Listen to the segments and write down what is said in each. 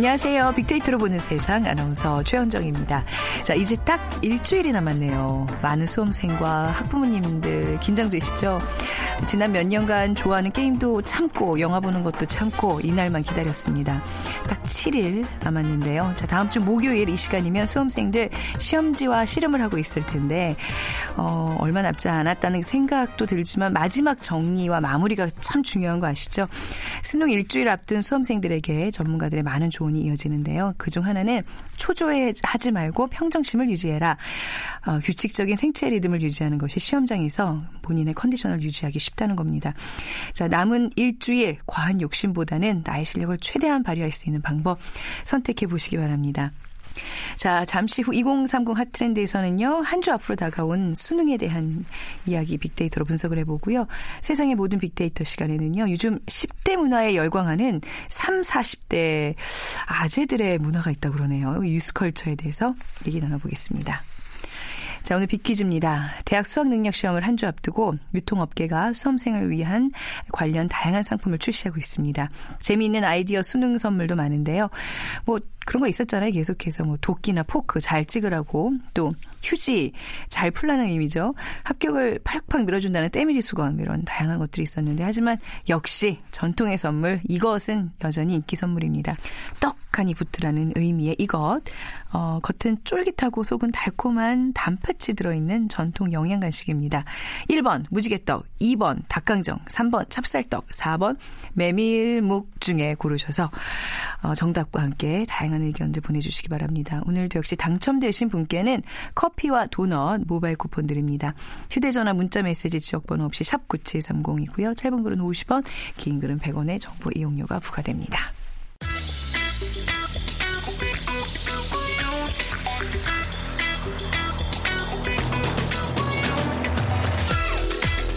안녕하세요. 빅데이터로 보는 세상 아나운서 최현정입니다. 자, 이제 딱 일주일이 남았네요. 많은 수험생과 학부모님들 긴장되시죠? 지난 몇 년간 좋아하는 게임도 참고 영화 보는 것도 참고 이날만 기다렸습니다. 딱 7일 남았는데요. 자, 다음 주 목요일 이 시간이면 수험생들 시험지와 실험을 하고 있을 텐데 어, 얼마 남지 않았다는 생각도 들지만 마지막 정리와 마무리가 참 중요한 거 아시죠? 수능 일주일 앞둔 수험생들에게 전문가들의 많은 조언이 이어지는데요. 그중 하나는 초조해하지 말고 평정심을 유지해라. 어, 규칙적인 생체 리듬을 유지하는 것이 시험장에서 본인의 컨디션을 유지하기 쉽 다는 겁니다. 자, 남은 일주일 과한 욕심보다는 나의 실력을 최대한 발휘할 수 있는 방법 선택해 보시기 바랍니다. 자, 잠시 후 2030 핫트렌드에서는요, 한 주 앞으로 다가온 수능에 대한 이야기 빅데이터로 분석을 해보고요. 세상의 모든 빅데이터 시간에는요, 요즘 10대 문화에 열광하는 3, 40대 아재들의 문화가 있다고 그러네요. 유스컬처에 대해서 얘기 나눠보겠습니다. 자, 오늘 빅퀴즈입니다. 대학 수학 능력 시험을 한 주 앞두고 유통업계가 수험생을 위한 관련 다양한 상품을 출시하고 있습니다. 재미있는 아이디어 수능 선물도 많은데요. 뭐 그런 거 있었잖아요. 계속해서 뭐 도끼나 포크 잘 찍으라고 또 휴지 잘 풀라는 의미죠. 합격을 팍팍 밀어준다는 때밀이 수건 뭐 이런 다양한 것들이 있었는데 하지만 역시 전통의 선물 이것은 여전히 인기 선물입니다. 떡하니 붙으라는 의미의 이것 어, 겉은 쫄깃하고 속은 달콤한 단팥 이 들어있는 전통 영양 간식입니다. 1번 무지개떡, 2번 닭강정, 3번 찹쌀떡, 4번 메밀묵 중에 고르셔서 어, 정답과 함께 다양한 의견들 보내주시기 바랍니다. 오늘도 역시 당첨되신 분께는 커피와 도넛 모바일 쿠폰 드립니다. 휴대전화 문자메시지 지역번호 없이 샵 9730이고요. 짧은 글은 50원, 긴 글은 100원의 정보 이용료가 부과됩니다.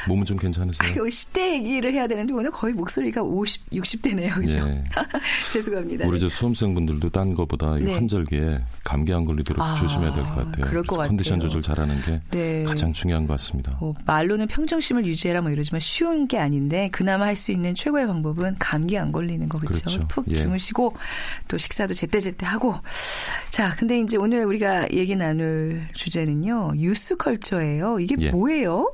몸은 좀 괜찮으세요? 아유, 10대 얘기를 해야 되는데 오늘 거의 목소리가 50, 60대네요. 그죠? 예. 죄송합니다. 우리 저 수험생분들도 딴 거보다 이 네. 환절기에 감기 안 걸리도록 아, 조심해야 될 것 같아요. 그럴 것 그래서 컨디션 같아요. 조절 잘하는 게 네. 가장 중요한 것 같습니다. 뭐 말로는 평정심을 유지해라 뭐 이러지만 쉬운 게 아닌데 그나마 할 수 있는 최고의 방법은 감기 안 걸리는 거 그렇죠. 그렇죠. 푹 예. 주무시고 또 식사도 제때제때 하고 자 근데 이제 오늘 우리가 얘기 나눌 주제는요 유스 컬처예요. 이게 예. 뭐예요?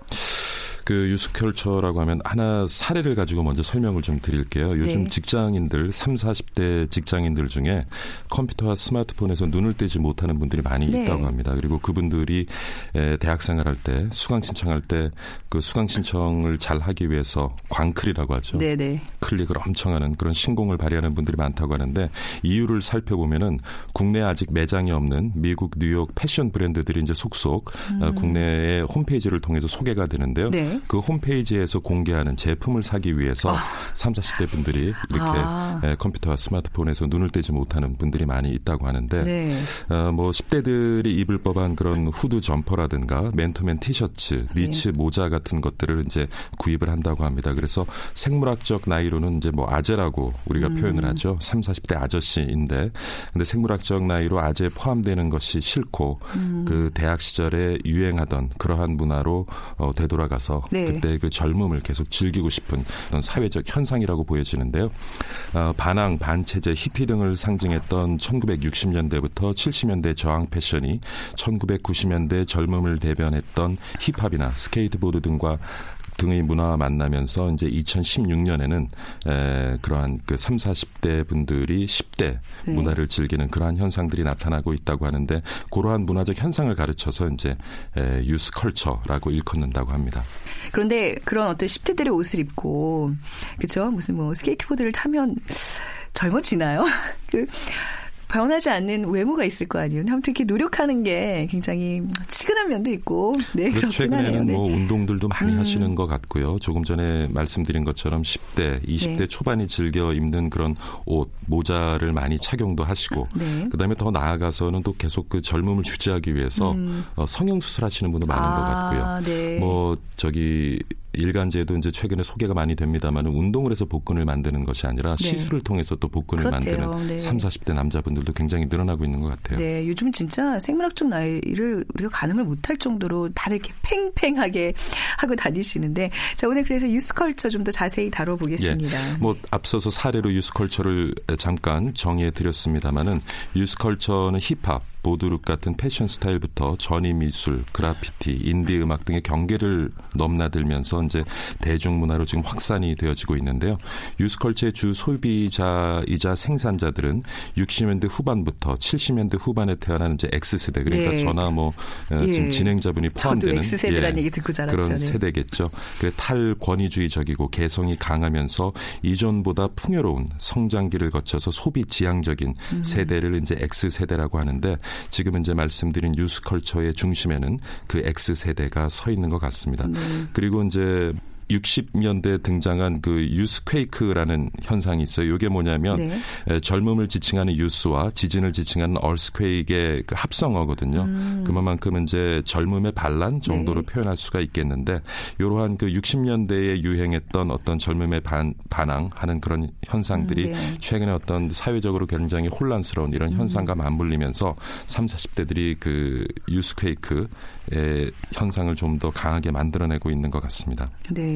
그 유스컬처라고 하면 하나 사례를 가지고 먼저 설명을 좀 드릴게요. 요즘 네. 직장인들, 3, 40대 직장인들 중에 컴퓨터와 스마트폰에서 눈을 떼지 못하는 분들이 많이 네. 있다고 합니다. 그리고 그분들이 에, 대학 생활할 때 수강 신청할 때 그 수강 신청을 잘 하기 위해서 광클이라고 하죠. 네네. 클릭을 엄청 하는 그런 신공을 발휘하는 분들이 많다고 하는데 이유를 살펴보면은 국내에 아직 매장이 없는 미국 뉴욕 패션 브랜드들이 이제 속속 어, 국내의 홈페이지를 통해서 소개가 되는데요. 음. 네. 그 홈페이지에서 공개하는 제품을 사기 위해서 3, 40대 분들이 이렇게 아. 에, 컴퓨터와 스마트폰에서 눈을 떼지 못하는 분들이 많이 있다고 하는데 네. 어, 뭐 10대들이 입을 법한 그런 후드 점퍼라든가 맨투맨 티셔츠, 니츠 모자 같은 것들을 이제 구입을 한다고 합니다. 그래서 생물학적 나이로는 이제 뭐 아재라고 우리가 표현을 하죠. 3, 40대 아저씨인데 근데 생물학적 나이로 아재에 포함되는 것이 싫고 그 대학 시절에 유행하던 그러한 문화로 어, 되돌아가서 네. 그때 그 젊음을 계속 즐기고 싶은 그런 사회적 현상이라고 보여지는데요. 어, 반항, 반체제, 히피 등을 상징했던 1960년대부터 70년대 저항 패션이 1990년대 젊음을 대변했던 힙합이나 스케이트보드 등과 등의 문화와 만나면서 이제 2016년에는 에, 그러한 그 3, 40대 분들이 10대 네. 문화를 즐기는 그러한 현상들이 나타나고 있다고 하는데 그러한 문화적 현상을 가르쳐서 이제 에, youth culture라고 일컫는다고 합니다. 그런데 그런 어떤 10대들의 옷을 입고 그죠? 무슨 뭐 스케이트보드를 타면 젊어지나요? 그 변하지 않는 외모가 있을 거 아니에요. 아무튼 이렇게 노력하는 게 굉장히 치근한 면도 있고, 네 하네요. 최근에는 네. 뭐 운동들도 많이 음. 하시는 것 같고요. 조금 전에 말씀드린 것처럼 10대, 20대 네. 초반이 즐겨 입는 그런 옷, 모자를 많이 착용도 하시고, 네. 그다음에 더 나아가서는 또 계속 그 젊음을 유지하기 위해서 어, 성형 수술하시는 분도 많은 것 음. 아, 같고요. 네. 뭐 저기 일간지에도 이제 최근에 소개가 많이 됩니다만 운동을 해서 복근을 만드는 것이 아니라 네. 시술을 통해서 또 복근을 그렇대요. 만드는 네. 3, 40대 남자분들도 굉장히 늘어나고 있는 것 같아요. 네, 요즘 진짜 생물학적 나이를 우리가 가늠을 못할 정도로 다들 이렇게 팽팽하게 하고 다니시는데, 자 오늘 그래서 유스컬처 좀 더 자세히 다뤄보겠습니다. 뭐 앞서서 사례로 유스컬처를 잠깐 정의해 드렸습니다마는 유스컬처는 힙합, 보드룩 같은 패션 스타일부터 전위 미술, 그라피티, 인디 음악 등의 경계를 넘나들면서 이제 대중문화로 지금 확산이 되어지고 있는데요. 유스컬처의 주 소비자이자 생산자들은 60년대 후반부터 70년대 후반에 태어난 이제 X세대 그러니까 네. 저나 뭐 어, 예. 지금 진행자분이 포함되는 X세대라는 얘기 듣고 자랐죠. 그런 네. 세대겠죠. 그 탈권위주의적이고 개성이 강하면서 이전보다 풍요로운 성장기를 거쳐서 소비 지향적인 음. 세대를 이제 X 세대라고 하는데 지금 이제 말씀드린 뉴스컬처의 중심에는 그 X 세대가 서 있는 것 같습니다. 네. 그리고 이제 60년대 등장한 그 유스퀘이크라는 현상이 있어요. 이게 뭐냐면 네. 에, 젊음을 지칭하는 유스와 지진을 지칭하는 얼스퀘이크의 그 합성어거든요. 그만큼 이제 젊음의 반란 정도로 네. 표현할 수가 있겠는데 이러한 그 60년대에 유행했던 어떤 젊음의 반, 반항하는 그런 현상들이 음, 네. 최근에 어떤 사회적으로 굉장히 혼란스러운 이런 음. 현상과 맞물리면서 3, 40대들이 그 유스퀘이크의 현상을 좀 더 강하게 만들어내고 있는 것 같습니다. 네.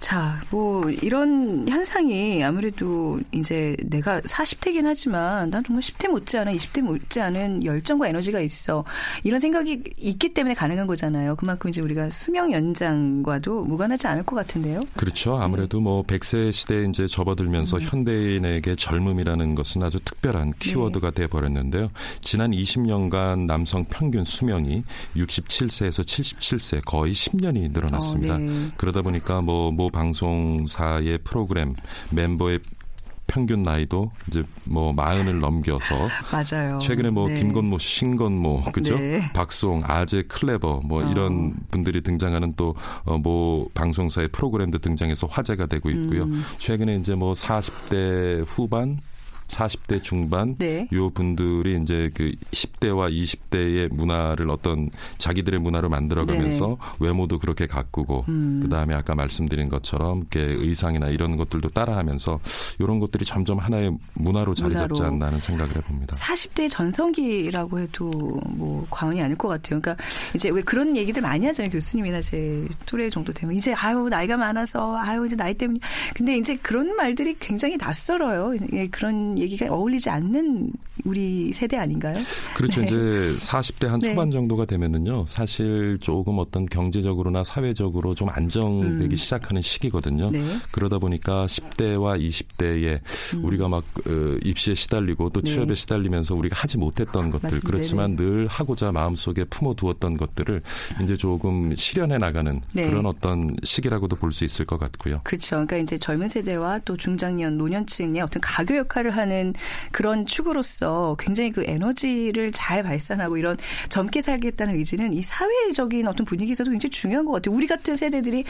자, 뭐 이런 현상이 아무래도 이제 내가 40대긴 하지만 난 정말 10대 못지않은 20대 못지않은 열정과 에너지가 있어. 이런 생각이 있기 때문에 가능한 거잖아요. 그만큼 이제 우리가 수명 연장과도 무관하지 않을 것 같은데요. 그렇죠. 아무래도 뭐 100세 시대에 이제 접어들면서 음. 현대인에게 젊음이라는 것은 아주 특별한 네. 키워드가 돼 버렸는데요. 지난 20년간 남성 평균 수명이 67세에서 77세 거의 10년이 늘어났습니다. 어, 네. 그러다 보니까 뭐, 모 방송사의 프로그램 멤버의 평균 나이도 이제 뭐 마흔을 넘겨서 맞아요. 최근에 뭐 네. 김건모 씨, 신건모, 그죠? 네. 박송, 아재, 클레버 뭐 어. 이런 분들이 등장하는 또뭐 방송사의 프로그램도 등장해서 화제가 되고 있고요. 음. 최근에 이제 뭐 40대 후반 40대 중반 네. 요 분들이 이제 그 10대와 20대의 문화를 어떤 자기들의 문화로 만들어가면서 외모도 그렇게 가꾸고 음. 그다음에 아까 말씀드린 것처럼 이렇게 의상이나 이런 것들도 따라하면서 이런 것들이 점점 하나의 문화로 자리 잡지 문화로. 않나 하는 생각을 해봅니다. 40대 전성기라고 해도 뭐 과언이 아닐 것 같아요. 그러니까 이제 왜 그런 얘기들 많이 하잖아요. 교수님이나 제 또래 정도 되면 이제 아유 나이가 많아서 아유 이제 나이 때문에 근데 이제 그런 말들이 굉장히 낯설어요. 예, 그런 얘기가 어울리지 않는 우리 세대 아닌가요? 그렇죠. 네. 이제 40대 한 네. 초반 정도가 되면은요. 사실 조금 어떤 경제적으로나 사회적으로 좀 안정되기 시작하는 시기거든요. 음. 네. 그러다 보니까 10대와 20대에 우리가 막 어, 입시에 시달리고 또 음. 네. 취업에 시달리면서 우리가 하지 못했던 것들 맞습니다. 그렇지만 늘 하고자 마음속에 품어두었던 것들을 이제 조금 실현해 나가는 네. 그런 어떤 시기라고도 볼 수 있을 것 같고요. 그렇죠. 그러니까 이제 젊은 세대와 또 중장년, 노년층의 어떤 가교 역할을 하는 그런 축으로서 굉장히 그 에너지를 잘 발산하고 이런 젊게 살겠다는 의지는 이 사회적인 어떤 분위기에서도 굉장히 중요한 것 같아요. 우리 같은 세대들이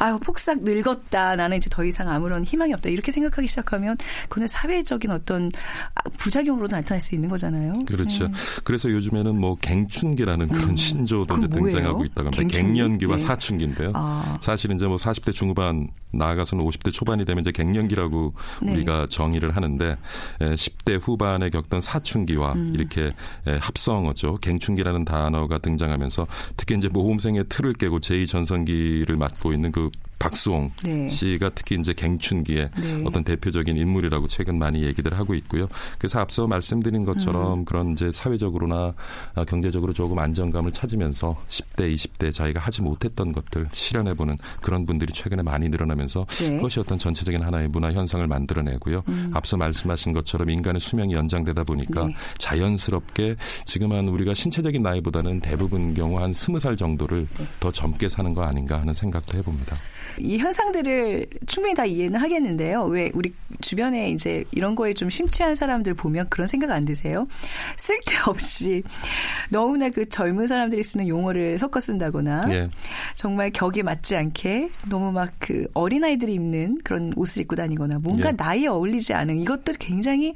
아유 폭삭 늙었다. 나는 이제 더 이상 아무런 희망이 없다. 이렇게 생각하기 시작하면 그건 사회적인 어떤 아, 부작용으로도 나타날 수 있는 거잖아요. 그렇죠. 네. 그래서 요즘에는 뭐 갱춘기라는 그런 신조도 이제 음. 뭐예요? 등장하고 있다고 합니다. 갱년기와 네. 사춘기인데요. 아. 사실 이제 뭐 40대 중후반 나아가서는 50대 초반이 되면 이제 갱년기라고 네. 우리가 정의를 하는데 에, 10대 후반에 겪던 사춘기와 음. 이렇게 에, 합성어죠. 갱춘기라는 단어가 등장하면서 특히 이제 모범생의 틀을 깨고 제2 전성기를 맞고 있는 그 박수홍 네. 씨가 특히 이제 갱춘기에 네. 어떤 대표적인 인물이라고 최근 많이 얘기들 하고 있고요. 그래서 앞서 말씀드린 것처럼 음. 그런 이제 사회적으로나 아, 경제적으로 조금 안정감을 찾으면서 10대, 20대 자기가 하지 못했던 것들 실현해 보는 그런 분들이 최근에 많이 늘어나면서 네. 그것이 어떤 전체적인 하나의 문화 현상을 만들어내고요. 앞서 말씀하신 것처럼 인간의 수명이 연장되다 보니까 음. 네. 자연스럽게 지금 한 우리가 신체적인 나이보다는 대부분 경우 한 스무 살 정도를 네. 더 젊게 사는 거 아닌가 하는 생각도 해봅니다. 이 현상들을 충분히 다 이해는 하겠는데요. 왜 우리 주변에 이제 이런 거에 좀 심취한 사람들 보면 그런 생각 안 드세요? 쓸데없이 너무나 그 젊은 사람들이 쓰는 용어를 섞어 쓴다거나 예. 정말 격에 맞지 않게 너무 막 그 어린아이들이 입는 그런 옷을 입고 다니거나 뭔가 예. 나이에 어울리지 않은 이것도 굉장히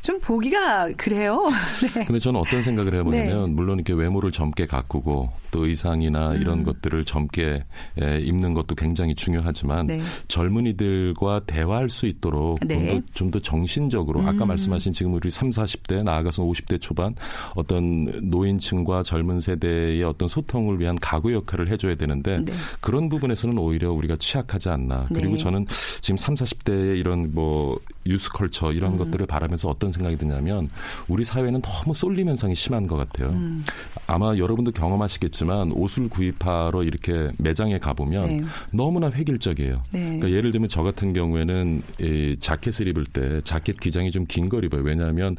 좀 보기가 그래요. 네. 근데 저는 어떤 생각을 해보냐면 물론 이렇게 외모를 젊게 가꾸고 또 의상이나 음. 이런 것들을 젊게 에, 입는 것도 굉장히 중요하지만 네. 젊은이들과 대화할 수 있도록 네. 음. 좀더 정신적으로 아까 말씀하신 지금 우리 3, 40대 나아가서 50대 초반 어떤 노인층과 젊은 세대의 어떤 소통을 위한 가구 역할을 해줘야 되는데 네. 그런 부분에서는 오히려 우리가 취약하지 않나. 그리고 네. 저는 지금 3, 40대의 이런 뭐 유스컬처 이런 것들을 바라면서 어떤 생각이 드냐면 우리 사회는 너무 쏠림 현상이 심한 것 같아요. 음. 아마 여러분도 경험하시겠지만 옷을 구입하러 이렇게 매장에 가보면 네. 너무나 획일적이에요. 네. 그러니까 예를 들면 저 같은 경우에는 이 자켓을 입을 때 자켓 기장이 좀 긴 걸 입어요. 왜냐하면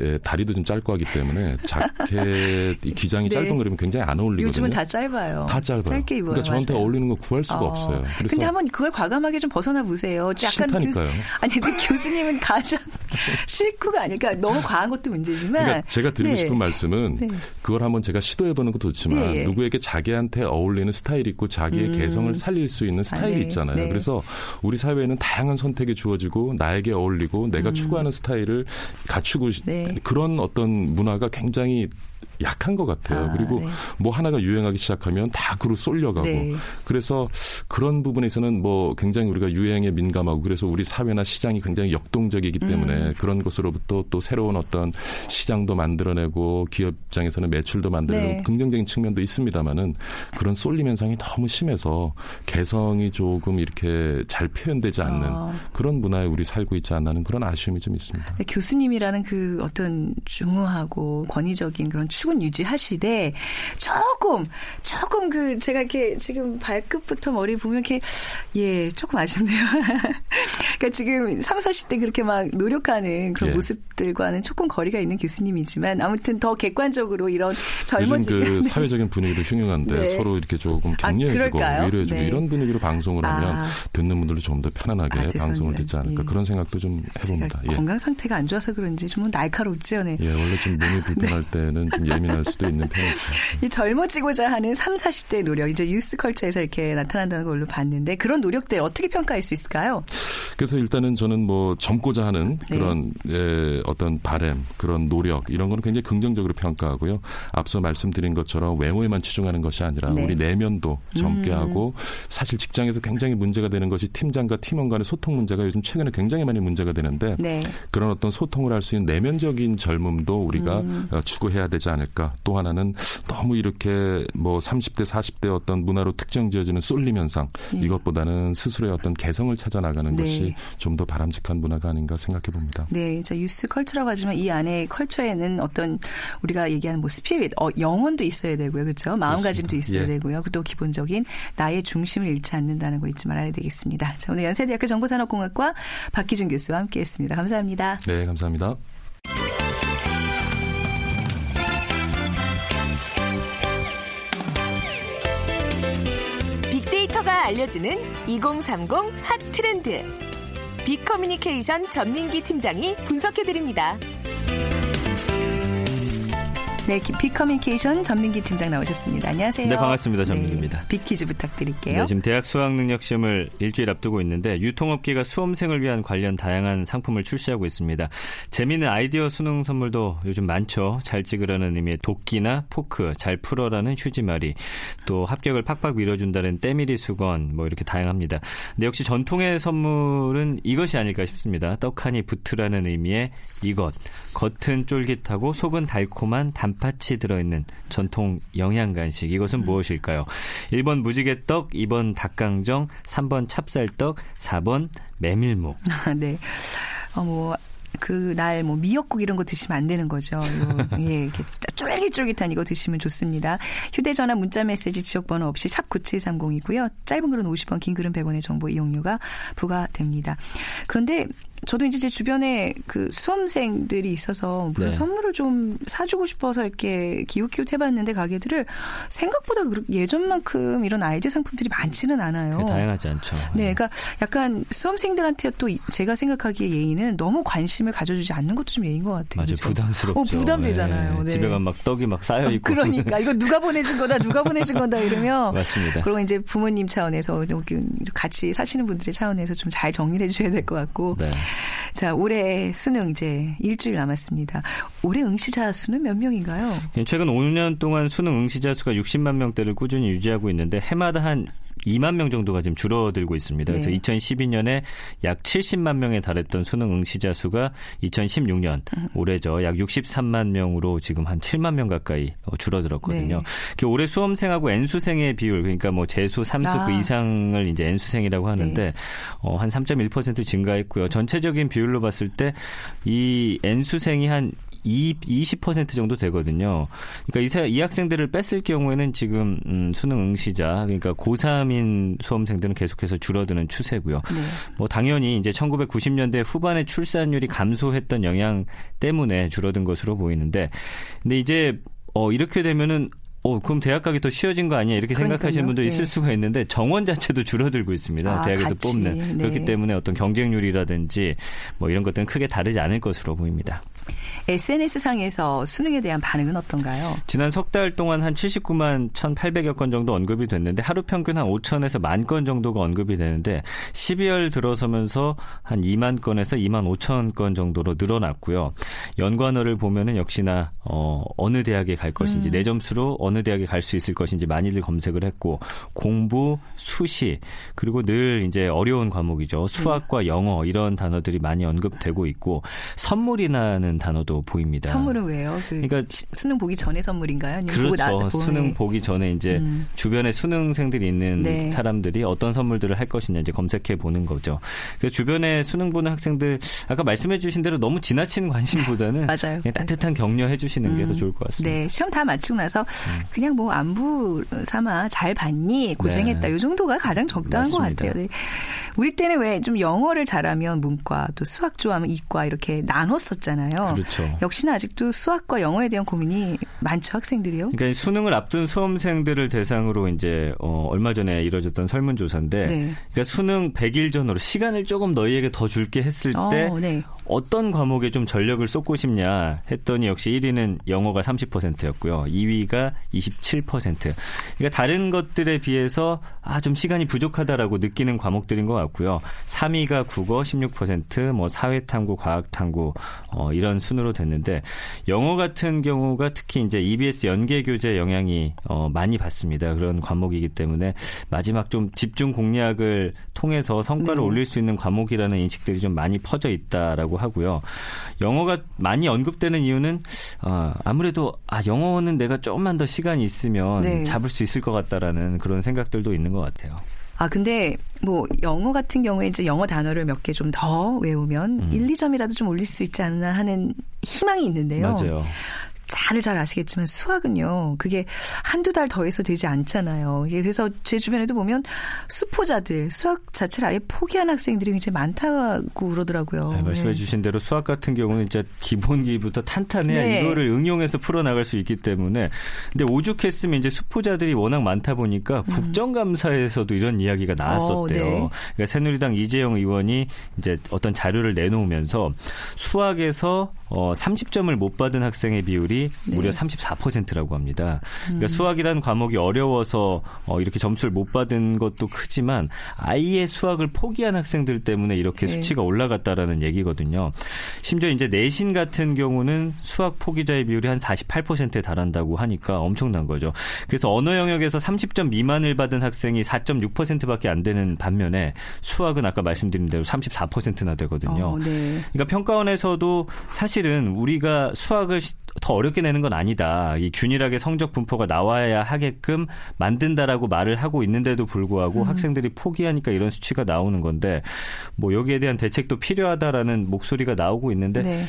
에, 다리도 좀 짧고 하기 때문에 자켓 이 기장이 네. 짧은 걸 입으면 굉장히 안 어울리거든요. 요즘은 다 짧아요. 다 짧아요. 짧게 입어요. 그러니까 저한테 맞아요. 어울리는 거 구할 수가 어. 없어요. 그래서 근데 한번 그걸 과감하게 좀 벗어나 보세요. 약간 싫다니까요. 아니 근데 교수님은 가장 싫고가 아니까 너무 과한 것도 문제지만 그러니까 제가 드리고 네. 싶은 말씀은 네. 그걸 한번 제가 시도해보는 것도 좋지만 네, 예. 누구에게 자기한테 어울리는 스타일이 있고 자기의 개성을 살릴 수 있는 스타일이 네, 있잖아요. 네. 그래서 우리 사회에는 다양한 선택이 주어지고 나에게 어울리고 내가 추구하는 스타일을 갖추고 시- 음. 네. 그런 어떤 문화가 굉장히 약한 것 같아요. 아, 그리고 네. 뭐 하나가 유행하기 시작하면 다 그로 쏠려가고 네. 그래서 그런 부분에서는 뭐 굉장히 우리가 유행에 민감하고 그래서 우리 사회나 시장이 굉장히 역동적이기 때문에 음. 그런 것으로부터 또 새로운 어떤 시장도 만들어내고 기업 입장에서는 매출도 만들어내고 네. 긍정적인 측면도 있습니다만은 그런 쏠림 현상이 너무 심해서 개성이 조금 이렇게 잘 표현되지 않는 아. 그런 문화에 우리 살고 있지 않나는 그런 아쉬움이 좀 있습니다. 교수님이라는 그 어떤 중후하고 권위적인 그런 축은 유지하시되 조금 조금 그 제가 이렇게 지금 발끝부터 머리 보면 이렇게 예 조금 아쉽네요. 그러니까 지금 3, 40대 그렇게 막 노력하는 그런 예. 모습들과는 조금 거리가 있는 교수님이지만 아무튼 더 객관적으로 이런 요즘 젊어지는 그 사회적인 분위기도 흉흉한데 네. 서로 이렇게 조금 아, 격려해주고 그럴까요? 위로해주고 네. 이런 분위기로 방송을 하면 아. 듣는 분들도 좀 더 편안하게 아. 방송을 듣지 않을까 예. 그런 생각도 좀 해봅니다. 예. 건강 상태가 안 좋아서 그런지 좀 날카롭죠, 네. 예, 원래 좀 몸이 불편할 때는 좀 예민할 수도 있는 편이죠. 이 젊어지고자 하는 3, 40대의 노력, 이제 유스 컬처에서 이렇게 나타난다는 걸로 봤는데 그런 노력들 어떻게 평가할 수 있을까요? 그래서 일단은 저는 뭐 젊고자 하는 네. 그런 예, 어떤 바램, 그런 노력 이런 거는 굉장히 긍정적으로 평가하고요. 앞서 말씀드린 것처럼 외모에만 치중하는 것이 아니라 네. 우리 내면도 젊게 음. 하고 사실 직장에서 굉장히 문제가 되는 것이 팀장과 팀원 간의 소통 문제가 요즘 최근에 굉장히 많이 문제가 되는데 네. 그런 어떤 소통을 할 수 있는 내면적인 젊음도 우리가 음. 어, 추구해야 되지 않을까. 또 하나는 너무 이렇게 뭐 30대, 40대 어떤 문화로 특정 지어지는 쏠림 현상 이것보다는 스스로의 어떤 개성을 찾아 나가는 네. 것이 좀 더 바람직한 문화가 아닌가 생각해 봅니다. 네, 저 유스 컬처라고 하지만 이 안에 컬처에는 어떤 우리가 얘기하는 뭐 스피릿, 어, 영혼도 있어야 되고요, 그렇죠? 마음가짐도 있어야 예. 되고요. 또 기본적인 나의 중심을 잃지 않는다는 거 잊지 말아야 되겠습니다. 자, 오늘 연세대학교 정보산업공학과 박기준 교수와 함께했습니다. 감사합니다. 네, 감사합니다. 알려주는 2030 핫 트렌드. 빅커뮤니케이션 전민기 팀장이 분석해드립니다. 네, 빅 커뮤니케이션 전민기 팀장 나오셨습니다. 안녕하세요. 네, 반갑습니다. 전민기입니다. 네, 빅퀴즈 부탁드릴게요. 네, 지금 대학 수학 능력 시험을 일주일 앞두고 있는데 유통업계가 수험생을 위한 관련 다양한 상품을 출시하고 있습니다. 재미있는 아이디어 수능 선물도 요즘 많죠. 잘 찍으라는 의미의 도끼나 포크, 잘 풀어라는 휴지마리, 또 합격을 팍팍 밀어준다는 때밀이 수건, 뭐 이렇게 다양합니다. 근데 역시 전통의 선물은 이것이 아닐까 싶습니다. 떡하니 붙으라는 의미의 이것. 겉은 쫄깃하고 속은 달콤한 단팥 단팥이 들어있는 전통 영양 간식. 이것은 음. 무엇일까요? 1번 무지개떡, 2번 닭강정, 3번 찹쌀떡, 4번 메밀묵. 아, 네. 어, 뭐, 그날 뭐 미역국 이런 거 드시면 안 되는 거죠. 이거, 예, 이렇게 쫄깃쫄깃한 이거 드시면 좋습니다. 휴대전화 문자 메시지 지역번호 없이 샵 9730이고요. 짧은 글은 50원, 긴 글은 100원의 정보 이용료가 부과됩니다. 그런데 저도 이제 제 주변에 그 수험생들이 있어서 무슨 네. 선물을 좀 사주고 싶어서 이렇게 기웃기웃 해봤는데 가게들을 생각보다 예전만큼 이런 아이디어 상품들이 많지는 않아요. 다양하지 않죠. 네, 그러니까 약간 수험생들한테 또 이- 제가 생각하기에 예의는 너무 관심을 가져주지 않는 것도 좀 예인 것 같아요. 맞아요. 그죠? 부담스럽죠. 어, 부담되잖아요. 네. 네. 집에 가면 막 떡이 막 쌓여 있고. 그러니까 이거 누가 보내준 거다, 누가 보내준 거다 이러면 맞습니다. 그리고 이제 부모님 차원에서 여기 같이 사시는 분들의 차원에서 좀 잘 정리해 주셔야 될 것 같고. 네. 자, 올해 수능 이제 일주일 남았습니다. 올해 응시자 수는 몇 명인가요? 예, 최근 5년 동안 수능 응시자 수가 60만 명대를 꾸준히 유지하고 있는데 해마다 한 2만 명 정도가 지금 줄어들고 있습니다. 그래서 네. 2012년에 약 70만 명에 달했던 수능 응시자 수가 2016년 음. 올해죠 약 63만 명으로 지금 한 7만 명 가까이 어, 줄어들었거든요. 네. 그 올해 수험생하고 N수생의 비율 그러니까 뭐 재수, 삼수 아. 그 이상을 이제 N수생이라고 하는데 네. 어, 한 3.1% 증가했고요. 전체적인 비율로 봤을 때 이 N수생이 한 2, 20% 정도 되거든요. 그러니까 이, 세- 이 학생들을 뺐을 경우에는 지금 음, 수능 응시자 그러니까 고3인 수험생들은 계속해서 줄어드는 추세고요. 네. 뭐 당연히 이제 1990년대 후반에 출산율이 감소했던 영향 때문에 줄어든 것으로 보이는데 근데 이제 어 이렇게 되면은 어, 그럼 대학 가기 더 쉬워진 거 아니야? 이렇게 그러니까요. 생각하시는 분도 네. 있을 수가 있는데 정원 자체도 줄어들고 있습니다. 아, 대학에서 같이. 뽑는. 네. 그렇기 때문에 어떤 경쟁률이라든지 뭐 이런 것들은 크게 다르지 않을 것으로 보입니다. SNS 상에서 수능에 대한 반응은 어떤가요? 지난 석 달 동안 한 79만 1,800여 건 정도 언급이 됐는데 하루 평균 한 5천에서 만 건 정도가 언급이 되는데 12월 들어서면서 한 2만 건에서 2만 5천 건 정도로 늘어났고요. 연관어를 보면은 역시나 어, 어느 대학에 갈 것인지 내 점수로 어느 대학에 갈 수 있을 것인지 많이들 검색을 했고 공부, 수시 그리고 늘 이제 어려운 과목이죠. 수학과 영어 이런 단어들이 많이 언급되고 있고 선물이라는 단어도 보입니다. 선물은 왜요? 그 그러니까 시- 수능 보기 전에 선물인가요? 나- 그렇죠. 보고 수능 네. 보기 전에 이제 음. 주변에 수능생들이 있는 네. 사람들이 어떤 선물들을 할 것이냐 이제 검색해 보는 거죠. 그래서 주변에 수능 보는 학생들 아까 말씀해 주신 대로 너무 지나친 관심보다는 맞아요. 따뜻한 격려해 주시는 게더 좋을 것 같습니다. 네, 시험 다 마치고 나서 그냥 뭐 안부 삼아 잘 봤니 고생했다 네. 이 정도가 가장 적당한 맞습니다. 것 같아요. 네. 우리 때는 왜 좀 영어를 잘하면 문과 또 수학 좋아하면 이과 이렇게 나눴었잖아요. 그렇죠. 역시나 아직도 수학과 영어에 대한 고민이 많죠 학생들이요. 그러니까 이 수능을 앞둔 수험생들을 대상으로 이제 어, 얼마 전에 이뤄졌던 설문조사인데, 네. 그러니까 수능 100일 전으로 시간을 조금 너희에게 더 줄게 했을 어, 때 네. 어떤 과목에 좀 전력을 쏟고 싶냐 했더니 역시 1위는 영어가 30%였고요. 2위가 27%. 그러니까 다른 것들에 비해서 아, 좀 시간이 부족하다라고 느끼는 과목들인 것 같고요. 3위가 국어 16%, 뭐 사회탐구, 과학탐구 어, 이런 순으로 됐는데 영어 같은 경우가 특히 이제 EBS 연계 교재 영향이 어, 많이 받습니다. 그런 과목이기 때문에 마지막 좀 집중 공략을 통해서 성과를 네. 올릴 수 있는 과목이라는 인식들이 좀 많이 퍼져 있다라고 하고요. 영어가 많이 언급되는 이유는 어, 아무래도 아 영어는 내가 조금만 더 시간이 있으면 네. 잡을 수 있을 것 같다라는 그런 생각들도 있는 것 같아요. 아 근데 뭐 영어 같은 경우에 이제 영어 단어를 몇 개 좀 더 외우면 음. 1, 2점이라도 좀 올릴 수 있지 않나 하는 희망이 있는데요. 맞아요. 다들 잘 아시겠지만 수학은요, 그게 한두 달 더해서 되지 않잖아요. 그래서 제 주변에도 보면 수포자들, 수학 자체를 아예 포기한 학생들이 굉장히 많다고 그러더라고요. 네, 말씀해 네. 주신 대로 수학 같은 경우는 진짜 기본기부터 탄탄해야 네. 이거를 응용해서 풀어나갈 수 있기 때문에 근데 오죽했으면 이제 수포자들이 워낙 많다 보니까 국정감사에서도 이런 이야기가 나왔었대요. 음. 어, 네. 그러니까 새누리당 이재용 의원이 이제 어떤 자료를 내놓으면서 수학에서 어 30점을 못 받은 학생의 비율이 네. 무려 34%라고 합니다. 음. 그러니까 수학이라는 과목이 어려워서 어 이렇게 점수를 못 받은 것도 크지만 아예 수학을 포기한 학생들 때문에 이렇게 네. 수치가 올라갔다라는 얘기거든요. 심지어 이제 내신 같은 경우는 수학 포기자의 비율이 한 48%에 달한다고 하니까 엄청난 거죠. 그래서 언어 영역에서 30점 미만을 받은 학생이 4.6%밖에 안 되는 반면에 수학은 아까 말씀드린 대로 34%나 되거든요. 어, 네. 그러니까 평가원에서도 사실은 우리가 수학을 시- 더 어렵게 내는 건 아니다. 이 균일하게 성적 분포가 나와야 하게끔 만든다라고 말을 하고 있는데도 불구하고 음. 학생들이 포기하니까 이런 수치가 나오는 건데 뭐 여기에 대한 대책도 필요하다라는 목소리가 나오고 있는데 네.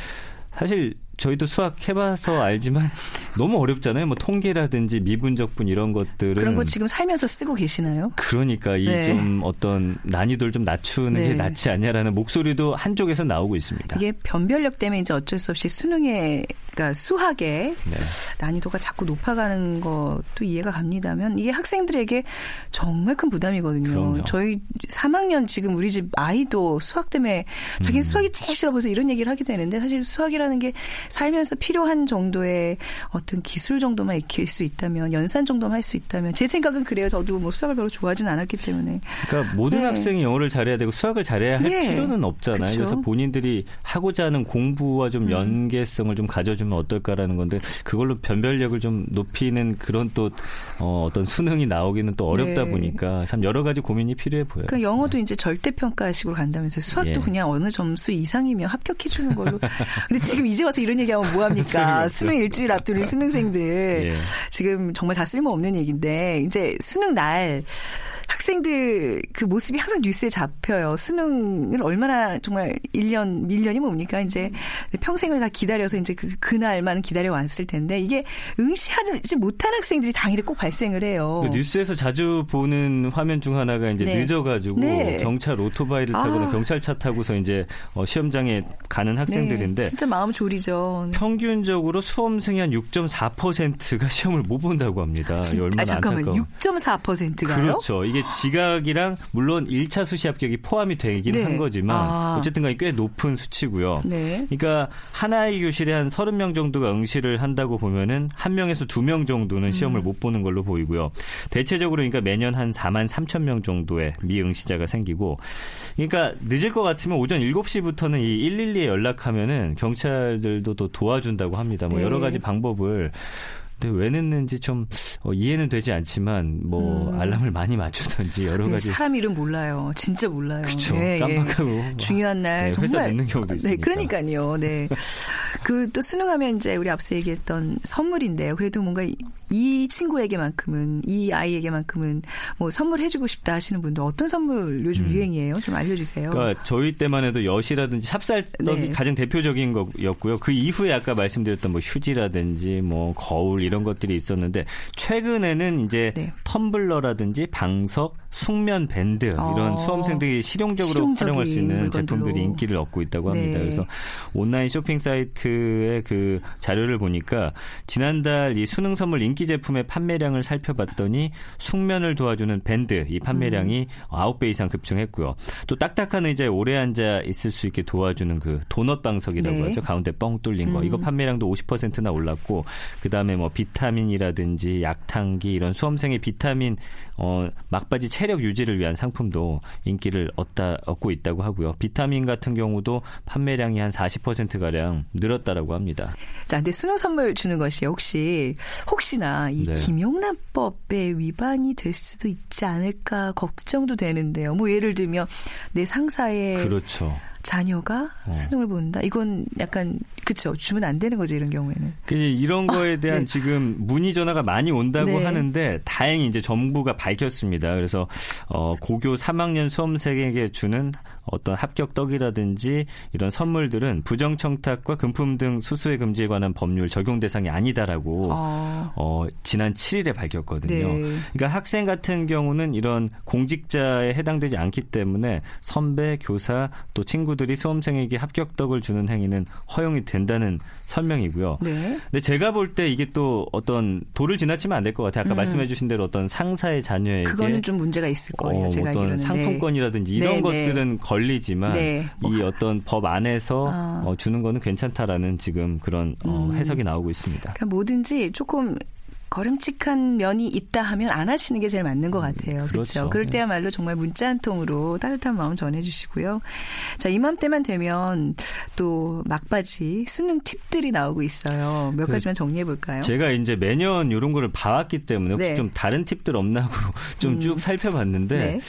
사실 저희도 수학 해봐서 알지만 너무 어렵잖아요. 뭐 통계라든지 미분적분 이런 것들은 그런 거 지금 살면서 쓰고 계시나요? 그러니까 이 네. 좀 어떤 난이도를 좀 낮추는 네. 게 낫지 않냐라는 목소리도 한쪽에서 나오고 있습니다. 이게 변별력 때문에 이제 어쩔 수 없이 수능에 그러니까 수학의 네. 난이도가 자꾸 높아가는 것도 이해가 갑니다면 이게 학생들에게 정말 큰 부담이거든요. 그럼요. 저희 3학년 지금 우리 집 아이도 수학 때문에 자기 는 음. 수학이 제일 싫어 보여서 이런 얘기를 하게 되는데 사실 수학이라는 게 살면서 필요한 정도의 어떤 기술 정도만 익힐 수 있다면 연산 정도만 할 수 있다면 제 생각은 그래요. 저도 뭐 수학을 별로 좋아하진 않았기 때문에 그러니까 모든 네. 학생이 영어를 잘해야 되고 수학을 잘해야 할 네. 필요는 없잖아요. 그쵸. 그래서 본인들이 하고자 하는 공부와 좀 연계성을 좀 가져주면 어떨까라는 건데 그걸로 변별력을 좀 높이는 그런 또 어, 어떤 수능이 나오기는 또 어렵다 네. 보니까 참 여러 가지 고민이 필요해 보여요. 그러니까 영어도 이제 절대평가식으로 간다면서 수학도 예. 그냥 어느 점수 이상이면 합격해 주는 걸로. 근데 지금 이제 와서 이런 얘기하면 소용이 뭐합니까? 수능 일주일 앞두는 수능생들. 예. 지금 정말 다 쓸모없는 얘기인데 이제 수능 날 학생들 그 모습이 항상 뉴스에 잡혀요. 수능을 얼마나 정말 1년, 밀년이 뭡니까? 이제 평생을 다 기다려서 이제 그, 그날만 기다려 왔을 텐데 이게 응시하지 못한 학생들이 당일에 꼭 발생을 해요. 그 뉴스에서 자주 보는 화면 중 하나가 이제 네. 늦어가지고 네. 경찰 오토바이를 타거나 아. 경찰차 타고서 이제 어, 시험장에 가는 학생들인데 네, 진짜 마음 졸이죠. 네. 평균적으로 수험생이 한 6.4%가 시험을 못 본다고 합니다. 이 얼마나 아, 잠깐만. 안타까워. 6.4%가요? 그렇죠. 이게 지각이랑 물론 1차 수시 합격이 포함이 되긴 네. 한 거지만 아. 어쨌든 간에 꽤 높은 수치고요. 네. 그러니까 하나의 교실에 한 30명 정도가 응시를 한다고 보면은 한 명에서 두 명 정도는 시험을 음. 못 보는 걸로 보이고요. 대체적으로 그러니까 매년 한 4만 3천 명 정도의 미응시자가 생기고 그러니까 늦을 것 같으면 오전 7시부터는 이 112에 연락하면은 경찰들도 또 도와준다고 합니다. 뭐 네. 여러 가지 방법을 근데 왜 늦는지 좀 어, 이해는 되지 않지만 뭐 음. 알람을 많이 맞추든지 여러 네, 가지 사람 이름 몰라요. 진짜 몰라요. 그렇죠. 예, 예. 깜빡하고 뭐. 중요한 날 네, 회사 정말 늦는 경우도 네, 있으니까. 그러니까요. 네. 그 또 수능하면 이제 우리 앞서 얘기했던 선물인데요. 그래도 뭔가 이- 이 친구에게만큼은 이 아이에게만큼은 뭐 선물해주고 싶다 하시는 분들 어떤 선물 요즘 유행이에요? 좀 알려주세요. 음. 그러니까 저희 때만 해도 엿이라든지 찹쌀떡이 네. 가장 대표적인 거였고요. 그 이후에 아까 말씀드렸던 뭐 휴지라든지 뭐 거울 이런 것들이 있었는데 최근에는 이제 네. 텀블러라든지 방석, 숙면 밴드 이런 어. 수험생들이 실용적으로 활용할 수 있는 물건들로. 제품들이 인기를 얻고 있다고 합니다. 네. 그래서 온라인 쇼핑 사이트 의 그 자료를 보니까 지난달 이 수능 선물 인기 제품의 판매량을 살펴봤더니 숙면을 도와주는 밴드 이 판매량이 음. 9배 이상 급증했고요. 또 딱딱한 의자에 오래 앉아 있을 수 있게 도와주는 그 도넛 방석이라고 네. 하죠. 가운데 뻥 뚫린 거. 음. 이거 판매량도 50%나 올랐고 그다음에 뭐 비타민이라든지 약탕기 이런 수험생의 비타민 어 막바지 체력 유지를 위한 상품도 인기를 얻다 얻고 있다고 하고요. 비타민 같은 경우도 판매량이 한 40% 가량 늘었 다라고 합니다. 자, 근데 수능 선물 주는 것이 혹시 혹시나 이 네. 김용란법에 위반이 될 수도 있지 않을까 걱정도 되는데요. 뭐 예를 들면 내 상사의 그렇죠. 자녀가 어. 수능을 본다. 이건 약간 그쵸 주면 안 되는 거죠 이런 경우에는. 그 이런 거에 대한 네. 지금 문의 전화가 많이 온다고 네. 하는데 다행히 이제 정부가 밝혔습니다. 그래서 어 고교 3학년 수험생에게 주는 어떤 합격 떡이라든지 이런 선물들은 부정 청탁과 금품 등 수수의 금지에 관한 법률 적용 대상이 아니다라고 어. 어, 지난 7일에 밝혔거든요. 네. 그러니까 학생 같은 경우는 이런 공직자에 해당되지 않기 때문에 선배, 교사 또 친구들이 수험생에게 합격덕을 주는 행위는 허용이 된다는 설명이고요. 네. 근데 제가 볼 때 이게 또 어떤 도를 지나치면 안 될 것 같아요. 아까 음. 말씀해 주신 대로 어떤 상사의 자녀에게 그거는 좀 문제가 있을 거예요. 어, 제가 어떤 알기로는. 네. 상품권이라든지 이런 네, 네. 것들은 걸리지만 네. 이 어떤 법 안에서 아. 어, 주는 거는 괜찮다라는 지금 그런 어, 음. 해석이 나오고 있습니다. 그러니까 뭐든지 조금 거름칙한 면이 있다 하면 안 하시는 게 제일 맞는 것 같아요. 그렇죠. 그렇죠. 그럴 네. 때야말로 정말 문자 한 통으로 따뜻한 마음 전해주시고요. 자, 이맘때만 되면 또 막바지 수능 팁들이 나오고 있어요. 몇 그 가지만 정리해 볼까요? 제가 이제 매년 이런 거를 봐왔기 때문에 네. 좀 다른 팁들 없나 하고 좀쭉 살펴봤는데 네.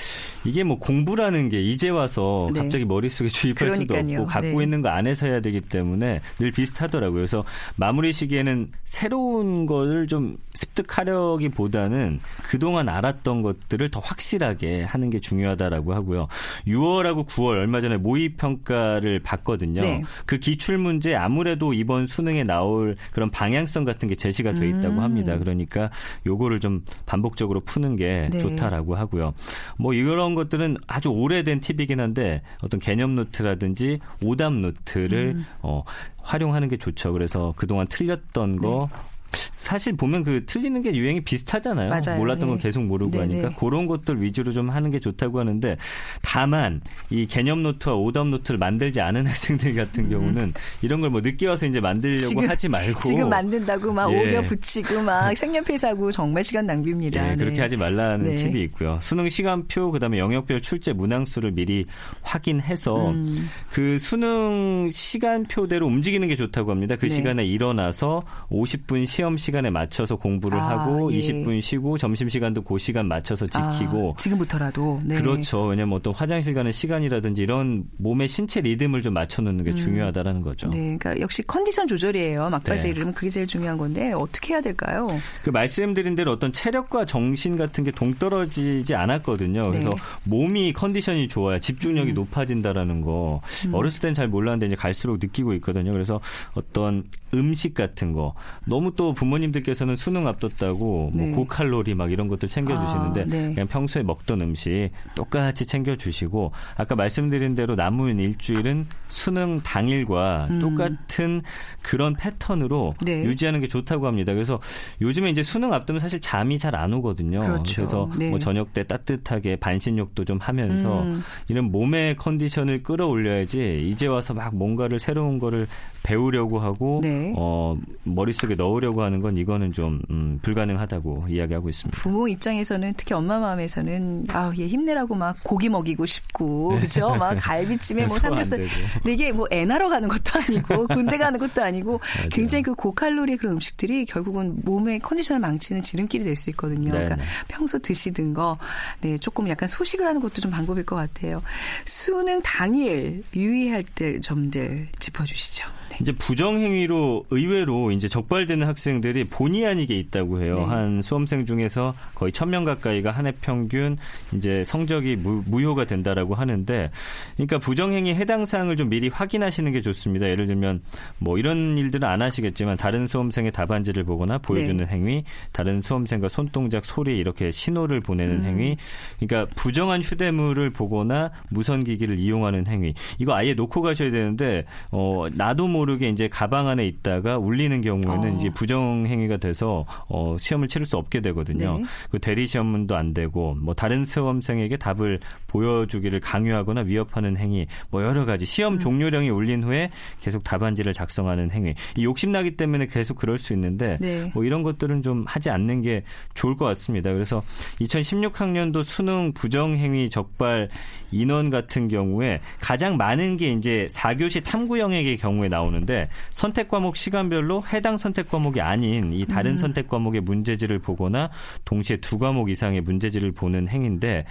이게 뭐 공부라는 게 이제 와서 네. 갑자기 머릿속에 주입할 수도 그러니까요. 없고 갖고 네. 있는 거 안에서 해야 되기 때문에 늘 비슷하더라고요. 그래서 마무리 시기에는 새로운 거를 좀 습득하려기보다는 그동안 알았던 것들을 더 확실하게 하는 게 중요하다라고 하고요. 6월하고 9월 얼마 전에 모의 평가를 봤거든요. 네. 그 기출 문제 아무래도 이번 수능에 나올 그런 방향성 같은 게 제시가 돼 있다고 음. 합니다. 그러니까 요거를 좀 반복적으로 푸는 게 네. 좋다라고 하고요. 뭐 이런 것들은 아주 오래된 팁이긴 한데 어떤 개념 노트라든지 오답 노트를 음. 어, 활용하는 게 좋죠. 그래서 그동안 틀렸던 거 네. 사실 보면 그 틀리는 게 유형이 비슷하잖아요. 맞아요. 몰랐던 건 네. 계속 모르고 네, 하니까 네. 그런 것들 위주로 좀 하는 게 좋다고 하는데 다만 이 개념 노트와 오답 노트를 만들지 않은 학생들 같은 경우는 이런 걸 뭐 늦게 와서 이제 만들려고 음. 지금- 하지 말고 지금 만든다고 막 예. 오려 붙이고 막 색연필 사고 정말 시간 낭비입니다. 예, 그렇게 네. 하지 말라는 네. 팁이 있고요. 수능 시간표 그다음에 영역별 출제 문항수를 미리 확인해서 음. 그 수능 시간표대로 움직이는 게 좋다고 합니다. 그 네. 시간에 일어나서 50분 시험 시간에 맞춰서 공부를 아, 하고 예. 20분 쉬고 점심 시간도 그 시간 맞춰서 지키고 아, 지금부터라도 네. 그렇죠. 왜냐면 어떤 화장실 가는 시간이라든지 이런 몸의 신체 리듬을 좀 맞춰놓는 게 중요하다라는 거죠. 음. 네, 그러니까 역시 컨디션 조절이에요. 막바지 네. 이르면 그게 제일 중요한 건데 어떻게 해야 될까요? 그 말씀드린 대로 어떤 체력과 정신 같은 게 동떨어지지 않았거든요. 그래서 네. 몸이 컨디션이 좋아야 집중력이 음. 높아진다라는 거 어렸을 땐 잘 몰랐는데 이제 갈수록 느끼고 있거든요. 그래서 어떤 음식 같은 거 너무 또 부모님들께서는 수능 앞뒀다고 네. 뭐 고칼로리 막 이런 것들 챙겨주시는데 아, 네. 그냥 평소에 먹던 음식 똑같이 챙겨주시고 아까 말씀드린 대로 남은 일주일은 수능 당일과 똑같은 그런 패턴으로 음. 네. 유지하는 게 좋다고 합니다. 그래서 요즘에 이제 수능 앞두면 사실 잠이 잘 안 오거든요. 그렇죠. 래서 네. 뭐 저녁 때 따뜻하게 반신욕도 좀 하면서 음. 이런 몸의 컨디션을 끌어올려야지 이제 와서 막 뭔가를 새로운 거를 배우려고 하고 네. 어, 머릿속에 넣으려고 하는 건 이거는 좀 음, 불가능하다고 이야기하고 있습니다. 부모 입장에서는 특히 엄마 마음에서는 아, 얘 힘내라고 막 고기 먹이고 싶고 그렇죠? 막 갈비찜에 뭐 삼겹살 이게 뭐 애나러 가는 것도 아니고 군대 가는 것도 아니고 맞아요. 굉장히 그 고칼로리 그런 음식들이 결국은 몸의 컨디션을 망치는 지름길이 될 수 있거든요. 네, 그러니까 네. 평소 드시던 거 네, 조금 약간 소식을 하는 것도 좀 방법일 것 같아요. 수능 당일 유의할 때 점들 짚어 주시죠. 네. 이제 부정행위로 의외로 이제 적발되는 학생들이 본의 아니게 있다고 해요. 네. 한 수험생 중에서 거의 천 명 가까이가 한 해 평균 이제 성적이 무, 무효가 된다라고 하는데, 그러니까 부정행위 해당 사항을 좀 미리 확인하시는 게 좋습니다. 예를 들면 뭐 이런 일들은 안 하시겠지만 다른 수험생의 답안지를 보거나 보여주는 네. 행위, 다른 수험생과 손동작, 소리 이렇게 신호를 보내는 음. 행위, 그러니까 부정한 휴대물을 보거나 무선 기기를 이용하는 행위, 이거 아예 놓고 가셔야 되는데 어, 나도 모르 게 이제 가방 안에 있다가 울리는 경우에는 어. 이제 부정 행위가 돼서 어, 시험을 치를 수 없게 되거든요. 네. 그 대리 시험문도 안 되고 뭐 다른 수험생에게 답을 보여주기를 강요하거나 위협하는 행위, 뭐 여러 가지 음. 시험 종료령이 울린 후에 계속 답안지를 작성하는 행위. 이 욕심나기 때문에 계속 그럴 수 있는데 네. 뭐 이런 것들은 좀 하지 않는 게 좋을 것 같습니다. 그래서 2016학년도 수능 부정 행위 적발 인원 같은 경우에 가장 많은 게 이제 4교시 탐구 영역의 경우에 나오는 데 선택 과목 시간별로 해당 선택 과목이 아닌 이 다른 선택 과목의 문제지를 보거나 동시에 두 과목 이상의 문제지를 보는 행위인데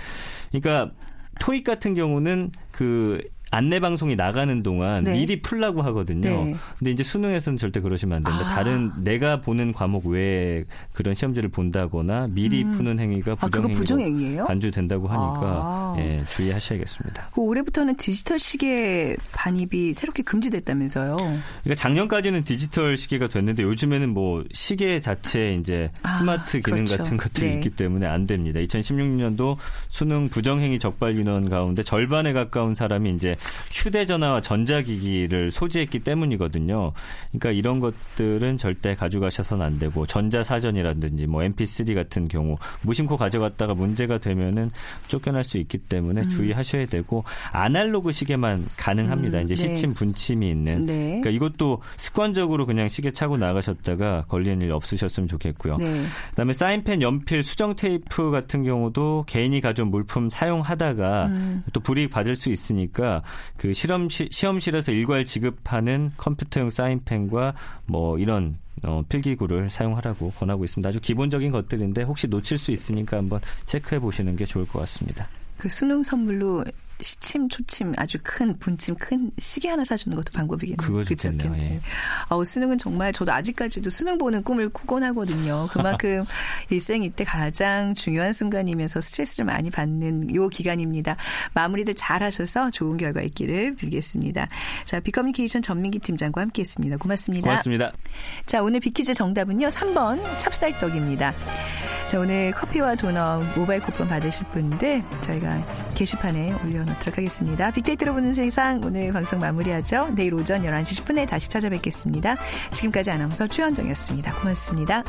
그러니까 토익 같은 경우는 그 안내 방송이 나가는 동안 네. 미리 풀라고 하거든요. 네. 근데 이제 수능에서는 절대 그러시면 안 됩니다. 아. 다른 내가 보는 과목 외에 그런 시험지를 본다거나 미리 푸는 행위가 아, 부정행위로 부정행위예요? 간주된다고 하니까 아. 예, 주의하셔야겠습니다. 그 올해부터는 디지털 시계 반입이 새롭게 금지됐다면서요. 그러니까 작년까지는 디지털 시계가 됐는데 요즘에는 뭐 시계 자체에 이제 아, 스마트 기능 그렇죠. 같은 것들이 네. 있기 때문에 안 됩니다. 2016년도 수능 부정행위 적발 인원 가운데 절반에 가까운 사람이 이제 휴대전화와 전자기기를 소지했기 때문이거든요. 그러니까 이런 것들은 절대 가져가셔서는 안 되고 전자사전이라든지 뭐 MP3 같은 경우 무심코 가져갔다가 문제가 되면은 쫓겨날 수 있기 때문에 음. 주의하셔야 되고 아날로그 시계만 가능합니다. 음, 이제 네. 시침 분침이 있는. 네. 그러니까 이것도 습관적으로 그냥 시계 차고 나가셨다가 걸리는 일 없으셨으면 좋겠고요. 네. 그다음에 사인펜, 연필, 수정 테이프 같은 경우도 개인이 가져온 물품 사용하다가 음. 또 불이익 받을 수 있으니까 그 실험실 시험실에서 일괄 지급하는 컴퓨터용 사인펜과 뭐 이런 어, 필기구를 사용하라고 권하고 있습니다. 아주 기본적인 것들인데 혹시 놓칠 수 있으니까 한번 체크해 보시는 게 좋을 것 같습니다. 그 수능 선물로 시침, 초침 아주 큰 분침 큰 시계 하나 사주는 것도 방법이겠네요. 그거? 좋겠네요. 예. 어, 수능은 정말 저도 아직까지도 수능 보는 꿈을 꾸곤 하거든요. 그만큼 일생일대 가장 중요한 순간이면서 스트레스를 많이 받는 요 기간입니다. 마무리들 잘 하셔서 좋은 결과 있기를 빌겠습니다. 자, 비커뮤니케이션 전민기 팀장과 함께 했습니다. 고맙습니다. 고맙습니다. 자, 오늘 빅퀴즈 정답은요. 3번 찹쌀떡입니다. 자, 오늘 커피와 도넛 모바일 쿠폰 받으실 분들 저희가 게시판에 올려놓 도록 하겠습니다. 빅데이터로 보는 세상 오늘 방송 마무리하죠. 내일 오전 11시 10분에 다시 찾아뵙겠습니다. 지금까지 아나운서 최현정이었습니다. 고맙습니다.